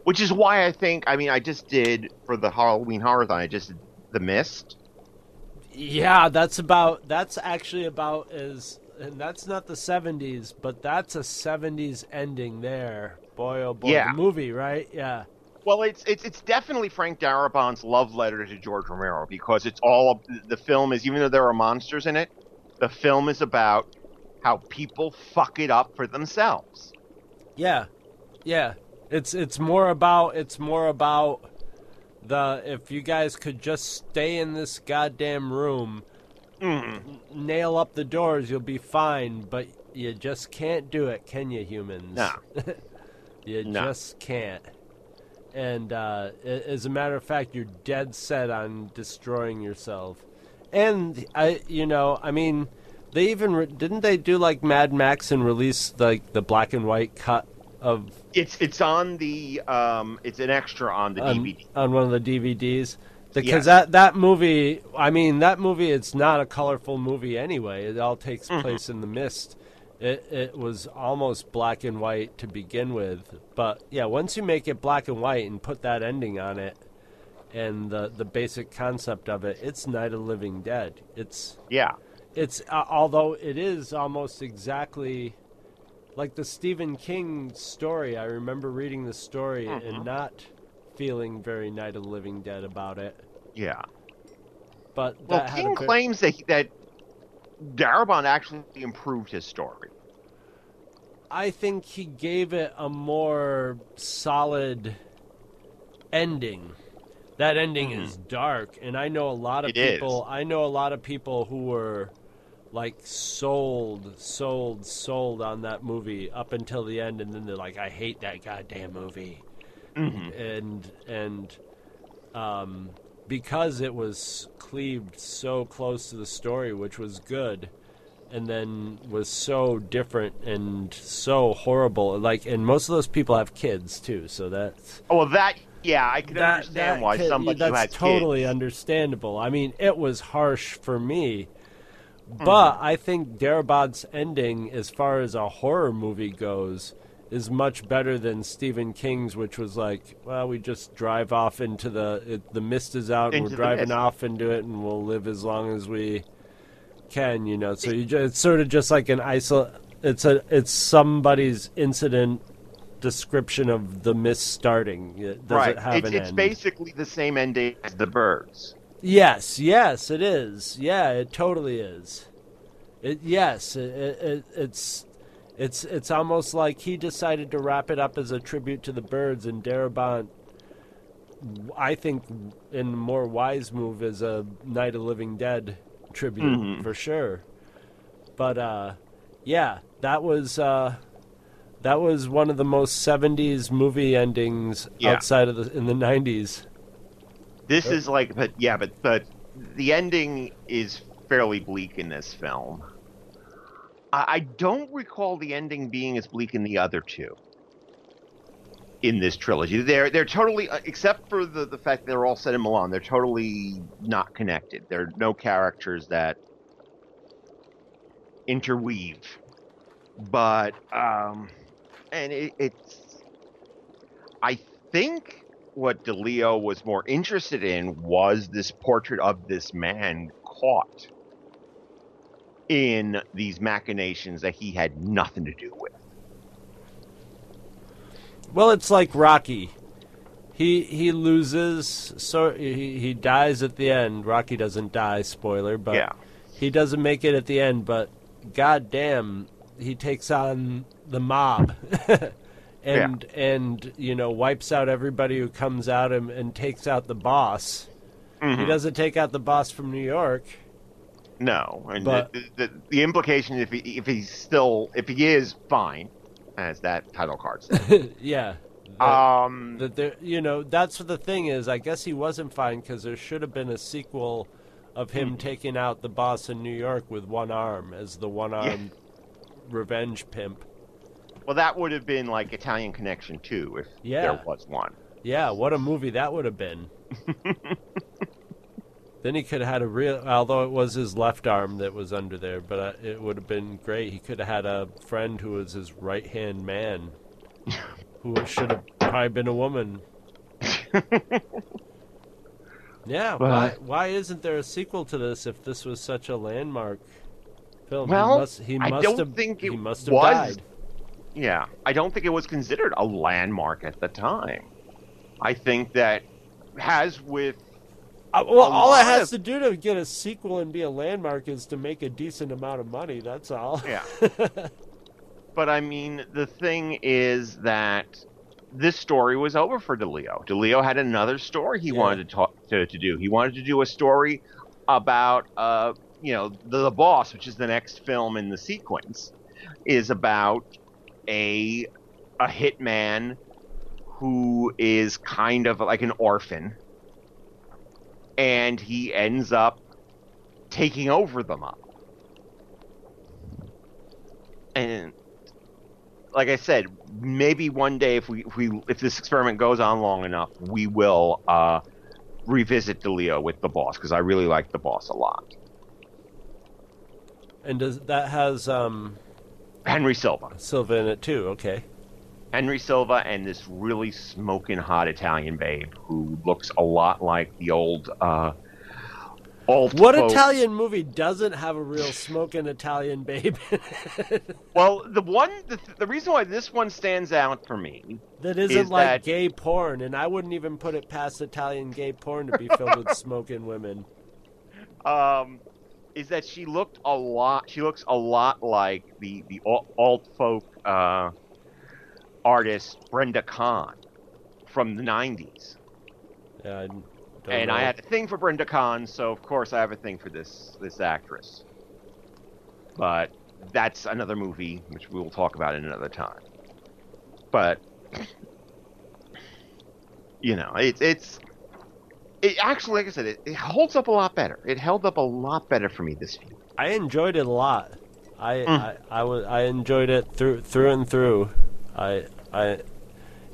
Which is why I think, I mean, I just did for the Halloween Horror I just did The Mist. Yeah, that's about that's actually about as and that's not the 70s, but that's a 70s ending there. Boy oh boy, Yeah. the movie, right? Yeah. Well, it's it's it's definitely Frank Darabont's love letter to George Romero because it's all the film is even though there are monsters in it, the film is about how people fuck it up for themselves. Yeah, yeah. It's it's more about it's more about the if you guys could just stay in this goddamn room, Mm. nail up the doors, you'll be fine. But you just can't do it, can you, humans? No. you No. just can't. And uh, as a matter of fact, you're dead set on destroying yourself. And I, you know, I mean, they even re- didn't they do like Mad Max and release like the black and white cut of It's it's on the um it's an extra on the on, DVD. on one of the DVDs. Because Yes. that that movie, I mean, that movie, it's not a colorful movie anyway. It all takes Mm-hmm. place in the mist. It it was almost black and white to begin with, but yeah, once you make it black and white and put that ending on it, and the the basic concept of it, it's Night of Living Dead. It's Yeah. It's uh, although it is almost exactly like the Stephen King story. I remember reading the story Mm-hmm. and not feeling very Night of the Living Dead about it. Yeah. But Well, King bit- claims that he, that Darabont actually improved his story. I think he gave it a more solid ending. That ending is dark, and I know a lot of Mm-hmm. It is. I know a lot of people who were like sold, sold, sold on that movie up until the end, and then they're like, "I hate that goddamn movie," Mm-hmm. and and um, because it was cleaved so close to the story, which was good, and then was so different and so horrible. Like, and most of those people have kids too, so that's Oh, well, that yeah, I can that, understand that why kid- somebody that's totally kids. understandable. I mean, it was harsh for me, Mm-hmm. but I think Darabont's ending, as far as a horror movie goes, is much better than Stephen King's, which was like, well, we just drive off into the it, the mist is out, and we're driving mist. off into it, and we'll live as long as we can, you know. So you just, it's sort of just like an isol. It's a it's somebody's incident description of the mist starting. It- Does right. it have it's it's basically the same ending as the birds. Yes, yes, it is. Yeah, it totally is. It yes, it, it, it, it's it's it's almost like he decided to wrap it up as a tribute to the birds, and Darabont, I think, in a more wise move, as a Night of Living Dead tribute Mhm. for sure. But uh, Yeah, that was uh, that was one of the most '70s movie endings Yeah. outside of the in the '90s. This is like, but yeah, but but the ending is fairly bleak in this film. I, I don't recall the ending being as bleak in the other two. In this trilogy, they're they're totally uh, except for the the fact they're all set in Milan. They're totally not connected. There are no characters that interweave. But um, and it, it's I think what Di Leo was more interested in was this portrait of this man caught in these machinations that he had nothing to do with. Well, it's like Rocky. He he loses, so he he dies at the end. Rocky doesn't die, spoiler, but Yeah. he doesn't make it at the end. But goddamn, he takes on the mob, and and you know wipes out everybody who comes out him and takes out the boss. He doesn't take out the boss from New York. No, and But- the, the, the implication if he if he's still if he is fine, as that title card says. yeah. That, um, that there, you know, that's what the thing is. I guess he wasn't fine because there should have been a sequel of him taking out the boss in New York with one arm as the one armed revenge pimp. Well, that would have been like Italian Connection too, if Yeah. there was one. Yeah, what a movie that would have been. then he could have had a real, although it was his left arm that was under there, but uh, it would have been great. He could have had a friend who was his right hand man, who should have probably been a woman. yeah, why, why isn't there a sequel to this if this was such a landmark film? Well, he must, he I don't have, think he must have was. died. Yeah, I don't think it was considered a landmark at the time. I think that has with Uh, well, all it has of- to do to get a sequel and be a landmark is to make a decent amount of money. That's all. Yeah. but I mean, the thing is that this story was over for Di Leo. DeLeo had another story he Yeah. wanted to talk to, to do. He wanted to do a story about, uh, you know, the, the boss, which is the next film in the sequence, is about a a hitman who is kind of like an orphan, and he ends up taking over the mob. and like I said, maybe one day if we if we if this experiment goes on long enough, we will uh, revisit Di Leo with the boss because I really like the boss a lot. And does that has um, Henry Silva, Silva in it too? Okay. Henry Silva, and this really smoking hot Italian babe who looks a lot like the old uh, old. What folk- Italian movie doesn't have a real smoking Italian babe Well, the one the, the reason why this one stands out for me that isn't Is like that- gay porn? And I wouldn't even put it past Italian gay porn to be filled with smoking women. um, is that she looked a lot. She looks a lot like the the alt folk uh, artist Brenda Kahn from the '90s. Yeah, I And know. I had a thing for Brenda Kahn, so of course I have a thing for this this actress. But that's another movie which we will talk about in another time. But you know, it's it's it actually, like I said, it, it holds up a lot better. It held up a lot better for me this view. I enjoyed it a lot. I, Mm. I, I, was, I enjoyed it through through and through. I I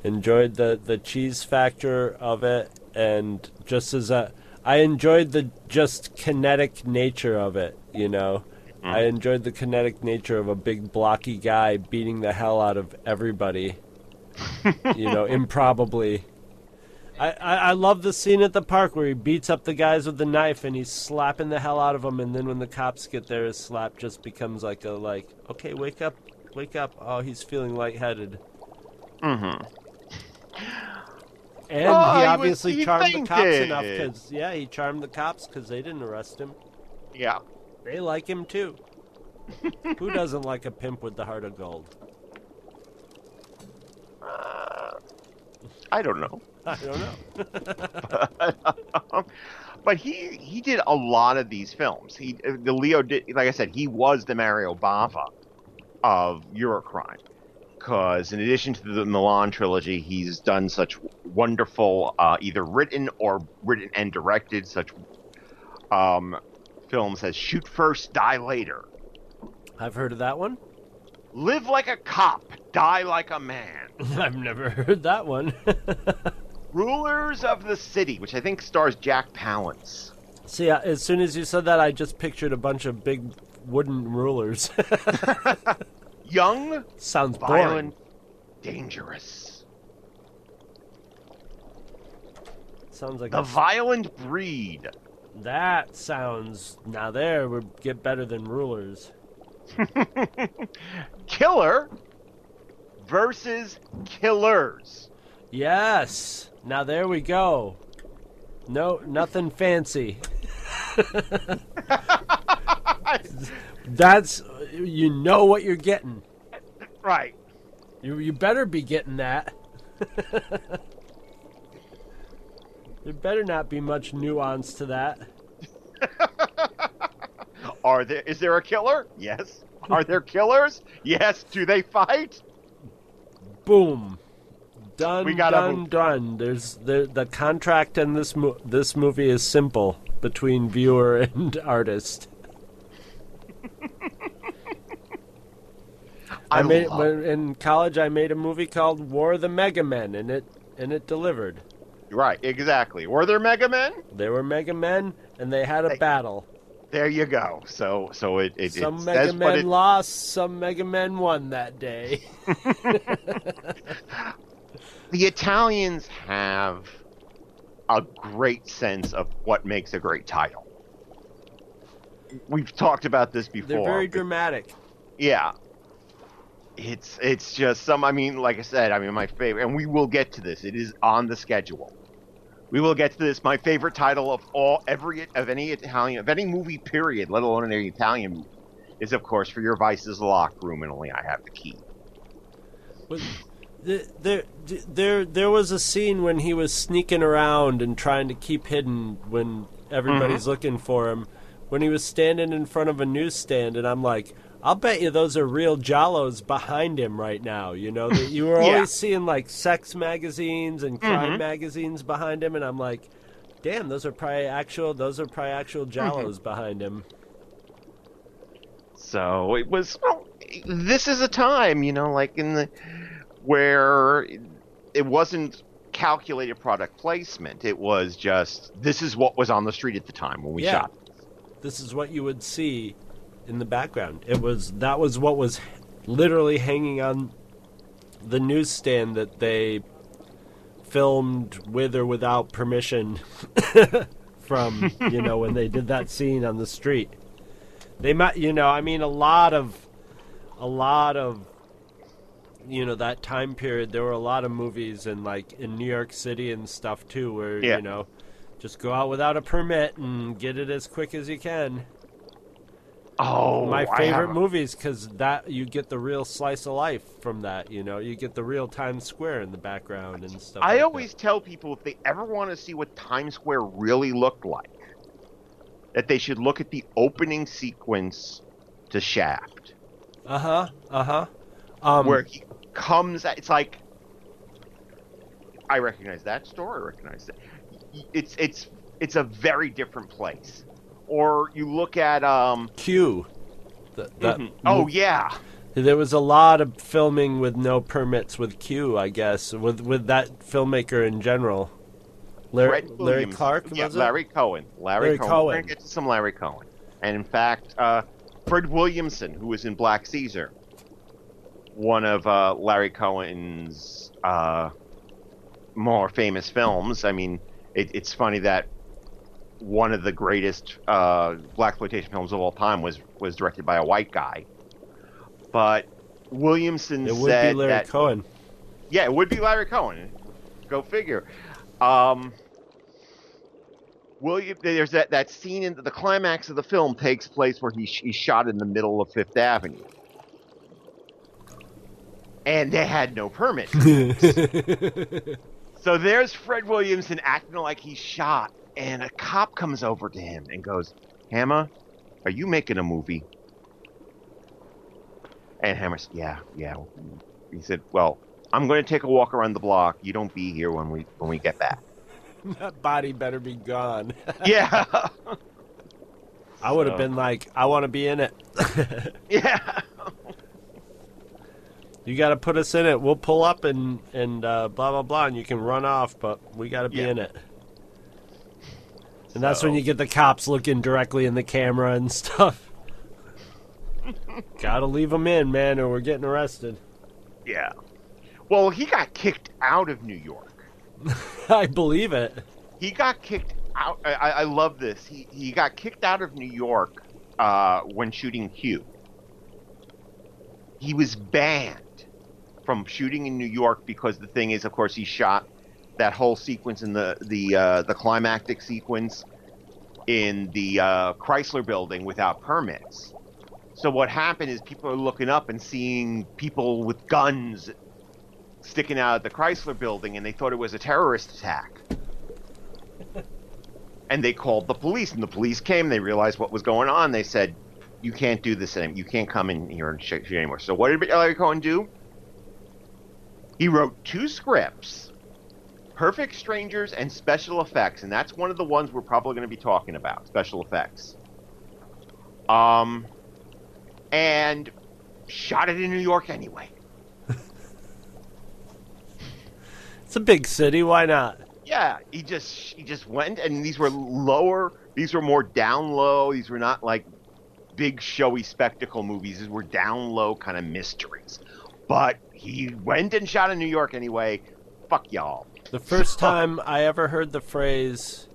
enjoyed the, the cheese factor of it, and just as a, I enjoyed the just kinetic nature of it. You know, I enjoyed the kinetic nature of a big blocky guy beating the hell out of everybody. you know, improbably. I, I, I love the scene at the park where he beats up the guys with the knife and he's slapping the hell out of them, and then when the cops get there, his slap just becomes like a like, okay, wake up, wake up. Oh, he's feeling lightheaded, Mm-hmm. and Oh, he he was- obviously he charmed the cops fainted. enough because yeah, he charmed the cops because they didn't arrest him. Yeah. They like him too. Who doesn't like a pimp with the heart of gold? Uh, I don't know. I don't know. but he he did a lot of these films. He Di Leo did like I said he was the Mario Bava of Eurocrime. Because in addition to the Milan trilogy, he's done such wonderful, uh, either written or written and directed such um, films as Shoot First, Die Later, I've heard of that one. Live Like a Cop, Die Like a Man, I've never heard that one. Rulers of the City, which I think stars Jack Palance. See, as soon as you said that, I just pictured a bunch of big wooden rulers. Young, Sounds boring. dangerous. Sounds like The a, Violent Breed. that sounds. Now there would get better than rulers. Killer versus Killers. Yes. Now there we go. No, nothing fancy. That's you know what you're getting. Right. You you better be getting that. there better not be much nuance to that. Are there is there a killer? Yes. Are there killers? Yes. Do they fight? Boom. Done. We gotta done. move. Done. There's the the contract in this mo- this movie is simple between viewer and artist. I, made love- in college. I made a movie called War of the Mega Men, and it and it delivered. Right, exactly. Were there Mega Men? They were Mega Men, and they had a They- battle. There you go. So so it it, Some it Mega Men it, lost, some Mega Men won that day. the Italians have a great sense of what makes a great title. We've talked about this before. They're very dramatic. Yeah. It's it's just some I mean, like I said, I mean my favorite and we will get to this. It is on the schedule. We will get to this. My favorite title of all every of any Italian of any movie period, let alone any Italian movie, is of course for your vices locked room and only I have the key. But there, there, there was a scene when he was sneaking around and trying to keep hidden when everybody's mm-hmm. looking for him. When he was standing in front of a newsstand, and I'm like, I'll bet you those are real giallos behind him right now. You know, that you were Yeah. always seeing like sex magazines and crime mm-hmm. magazines behind him, and I'm like, damn, those are probably actual. Those are probably actual mm-hmm. giallos behind him. So it was. Well, this is a time, you know, like in the where it wasn't calculated product placement. It was just this is what was on the street at the time when we Yeah. shot. this is what you would see in the background. It was that was what was literally hanging on the newsstand that they filmed with or without permission from you know when they did that scene on the street. They might you know I mean a lot of a lot of you know that time period there were a lot of movies and like in New York City and stuff too where Yeah. you know just go out without a permit and get it as quick as you can. Oh, My favorite movies because that you get the real slice of life from that. You know, you get the real Times Square in the background and stuff. I like always tell people if they ever want to see what Times Square really looked like, that they should look at the opening sequence to Shaft, Uh huh. Uh huh. Um, where he comes. It's like I recognize that store. I recognize that. It's it's it's a very different place. Or you look at um. Q. Th- that mhm. Oh yeah. There was a lot of filming with no permits with Q, I guess, with with that filmmaker in general. Larry, Larry Clark, Yeah, was it? Larry Cohen. Larry, Larry Cohen. Cohen. We're gonna get to some Larry Cohen. And in fact, uh, Fred Williamson, who was in Black Caesar, one of uh, Larry Cohen's uh, more famous films. I mean, it, it's funny that one of the greatest uh, black exploitation films of all time was was directed by a white guy. But Williamson It would said be Larry that Cohen. yeah, it would be Larry Cohen. Go figure. Um, William, there's that, that scene in the climax of the film takes place where he, he's shot in the middle of Fifth Avenue. And they had no permit. so there's Fred Williamson acting like he's shot, and a cop comes over to him and goes, Hammer, are you making a movie? And Hammer said, "Yeah, yeah." He said, "Well, I'm going to take a walk around the block. You don't be here when we when we get back." that body better be gone. yeah, I would have So- been like, I want to be in it. yeah. You got to put us in it. We'll pull up and and uh, blah blah blah, and you can run off, but we got to be Yeah. in it. And that's when you get the cops looking directly in the camera and stuff. Gotta leave them in, man, or we're getting arrested. Yeah. Well, he got kicked out of New York. I believe it. He got kicked out. I, I I love this. He he got kicked out of New York uh, when shooting Q. He was banned from shooting in New York because the thing is, of course, he shot that whole sequence in the the uh, the climactic sequence in the uh, Chrysler Building without permits. So what happened is people are looking up and seeing people with guns sticking out of the Chrysler Building, and they thought it was a terrorist attack. and they called the police, and the police came. They realized what was going on. They said, "You can't do this anymore. You can't come in here and shoot anymore." So what did Larry Cohen do? He wrote two scripts, Perfect Strangers and Special Effects, and that's one of the ones we're probably going to be talking about, special effects. Um, and shot it in New York anyway. It's a big city. Why not? Yeah, he just he just went, and these were lower. These were more down low. These were not like big showy spectacle movies. These were down low kind of mysteries. But he went and shot in New York anyway. Fuck y'all. The first time I ever heard the phrase,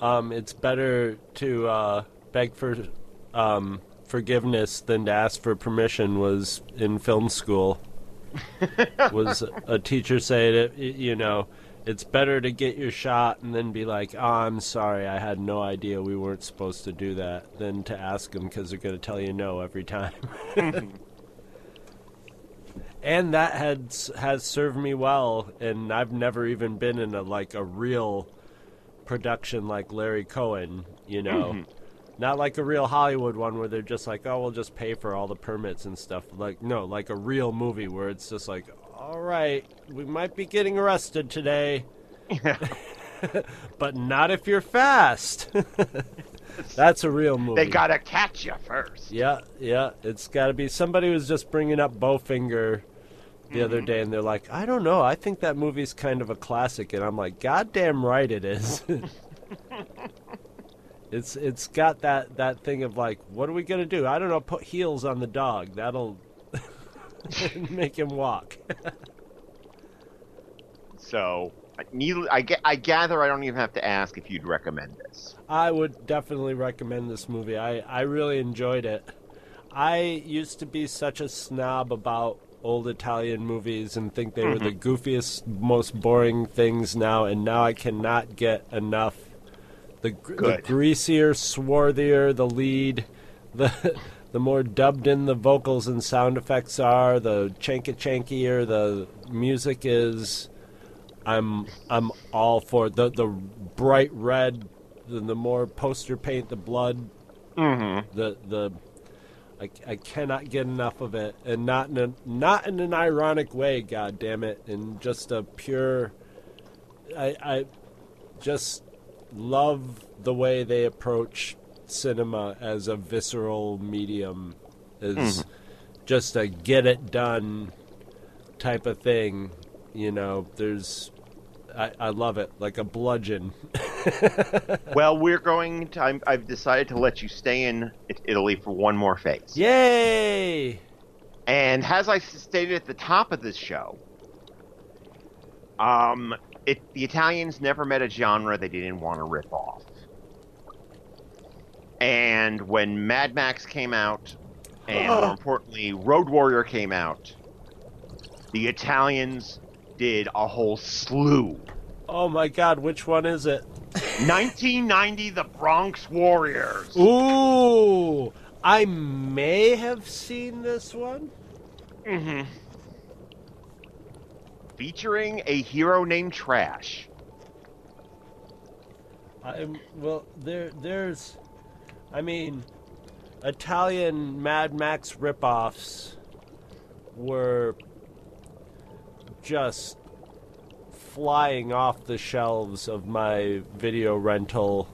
um, "It's better to uh, beg for um, forgiveness than to ask for permission," was in film school. was a teacher saying it? You know, it's better to get your shot and then be like, "Oh, I'm sorry, I had no idea we weren't supposed to do that," than to ask them because they're going to tell you no every time. and that had has served me well and i've never even been in a like a real production like larry cohen you know? Mm-hmm. Not like a real hollywood one where they're just like oh we'll just pay for all the permits and stuff. Like no like a real movie where it's just like all right we might be getting arrested today. But not if you're fast. That's a real movie. They gotta catch you first. yeah, yeah. It's got to be somebody was just bringing up Bowfinger the other mm-hmm. day, and they're like, "I don't know. I think that movie's kind of a classic," and I'm like, "Goddamn right it is." it's it's got that that thing of like, what are we gonna do? I don't know. Put heels on the dog. That'll make him walk. So, I- needl- I, ga- I gather I don't even have to ask if you'd recommend this. I would definitely recommend this movie. I, I really enjoyed it. I used to be such a snob about old Italian movies and think they were the goofiest, most boring things now, and now I cannot get enough. The, the greasier, swarthier the lead, the the more dubbed in the vocals and sound effects are, the chanky chankier the music is. I'm I'm all for it. the the bright red, the, the more poster paint, the blood, Mm-hmm. the the. I, I cannot get enough of it, and not in a, not in an ironic way. God damn it! In just a pure. I I just love the way they approach cinema as a visceral medium, as mm-hmm. just a get it done type of thing. You know, there's. I, I love it like a bludgeon. Well, we're going to. I'm, I've decided to let you stay in Italy for one more phase. Yay! And as I stated at the top of this show, um, it, the Italians never met a genre they didn't want to rip off. And when Mad Max came out, and more importantly, Road Warrior came out, the Italians did a whole slew. Oh my God, which one is it? 1990, The Bronx Warriors. Ooh, I may have seen this one. Mm-hmm. Featuring a hero named Trash. I'm well. There, there's, I mean, Italian Mad Max ripoffs were just flying off the shelves of my video rental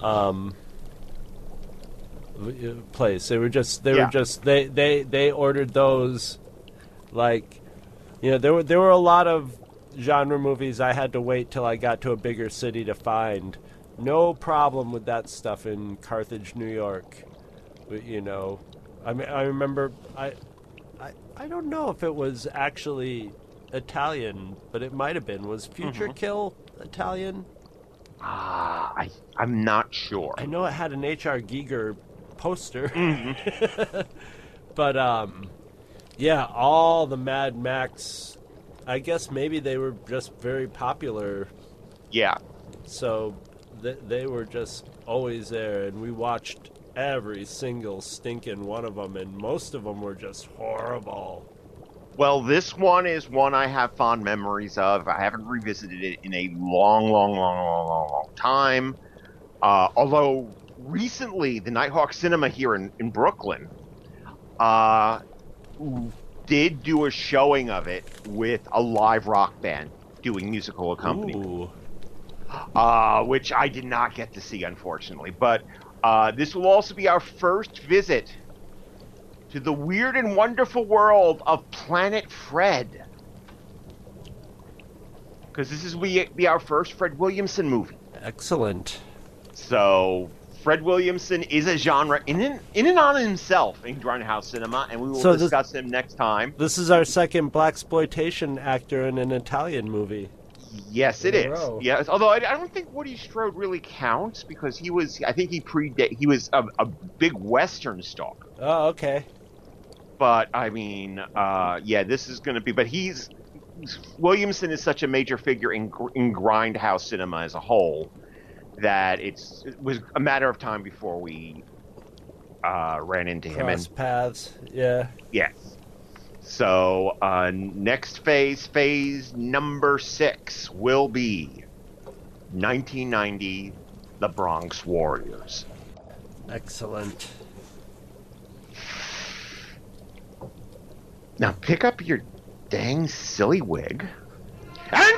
um uh, place. They were just they Yeah. were just they they they ordered those like you know there were there were a lot of genre movies I had to wait till I got to a bigger city to find. No problem with that stuff in Carthage, New York. But, You know, I mean, I remember I, I, I don't know if it was actually Italian, but it might have been. Was Future Kill Italian? Ah, I I'm not sure. I know it had an H.R. Giger poster. but um yeah, all the Mad Max I guess maybe they were just very popular, Yeah. so th- they were just always there and we watched every single stinking one of them and most of them were just horrible. Well, this one is one I have fond memories of. I haven't revisited it in a long, long, long, long, long, long time. Uh, although recently, the Nighthawk Cinema here in, in Brooklyn uh, did do a showing of it with a live rock band doing musical accompaniment, uh, which I did not get to see, unfortunately. But uh, this will also be our first visit to the weird and wonderful world of Planet Fred. Because this is we be our first Fred Williamson movie. Excellent. So Fred Williamson is a genre in and, in and on himself in Grindhouse cinema, and we will So this- discuss him next time. This is our second blaxploitation actor in an Italian movie. Yes, it is. row. Yes, although I, I don't think Woody Strode really counts because he was. I think he predate. He was a, a big Western star. Oh, okay. but I mean, uh, yeah, this is going to be. But he's Williamson is such a major figure in in grindhouse cinema as a whole that it's it was a matter of time before we uh, ran into him. Cross And paths. Yeah. yes, so uh, next phase, phase number six, will be 1990, The Bronx Warriors. Excellent. Now pick up your dang silly wig and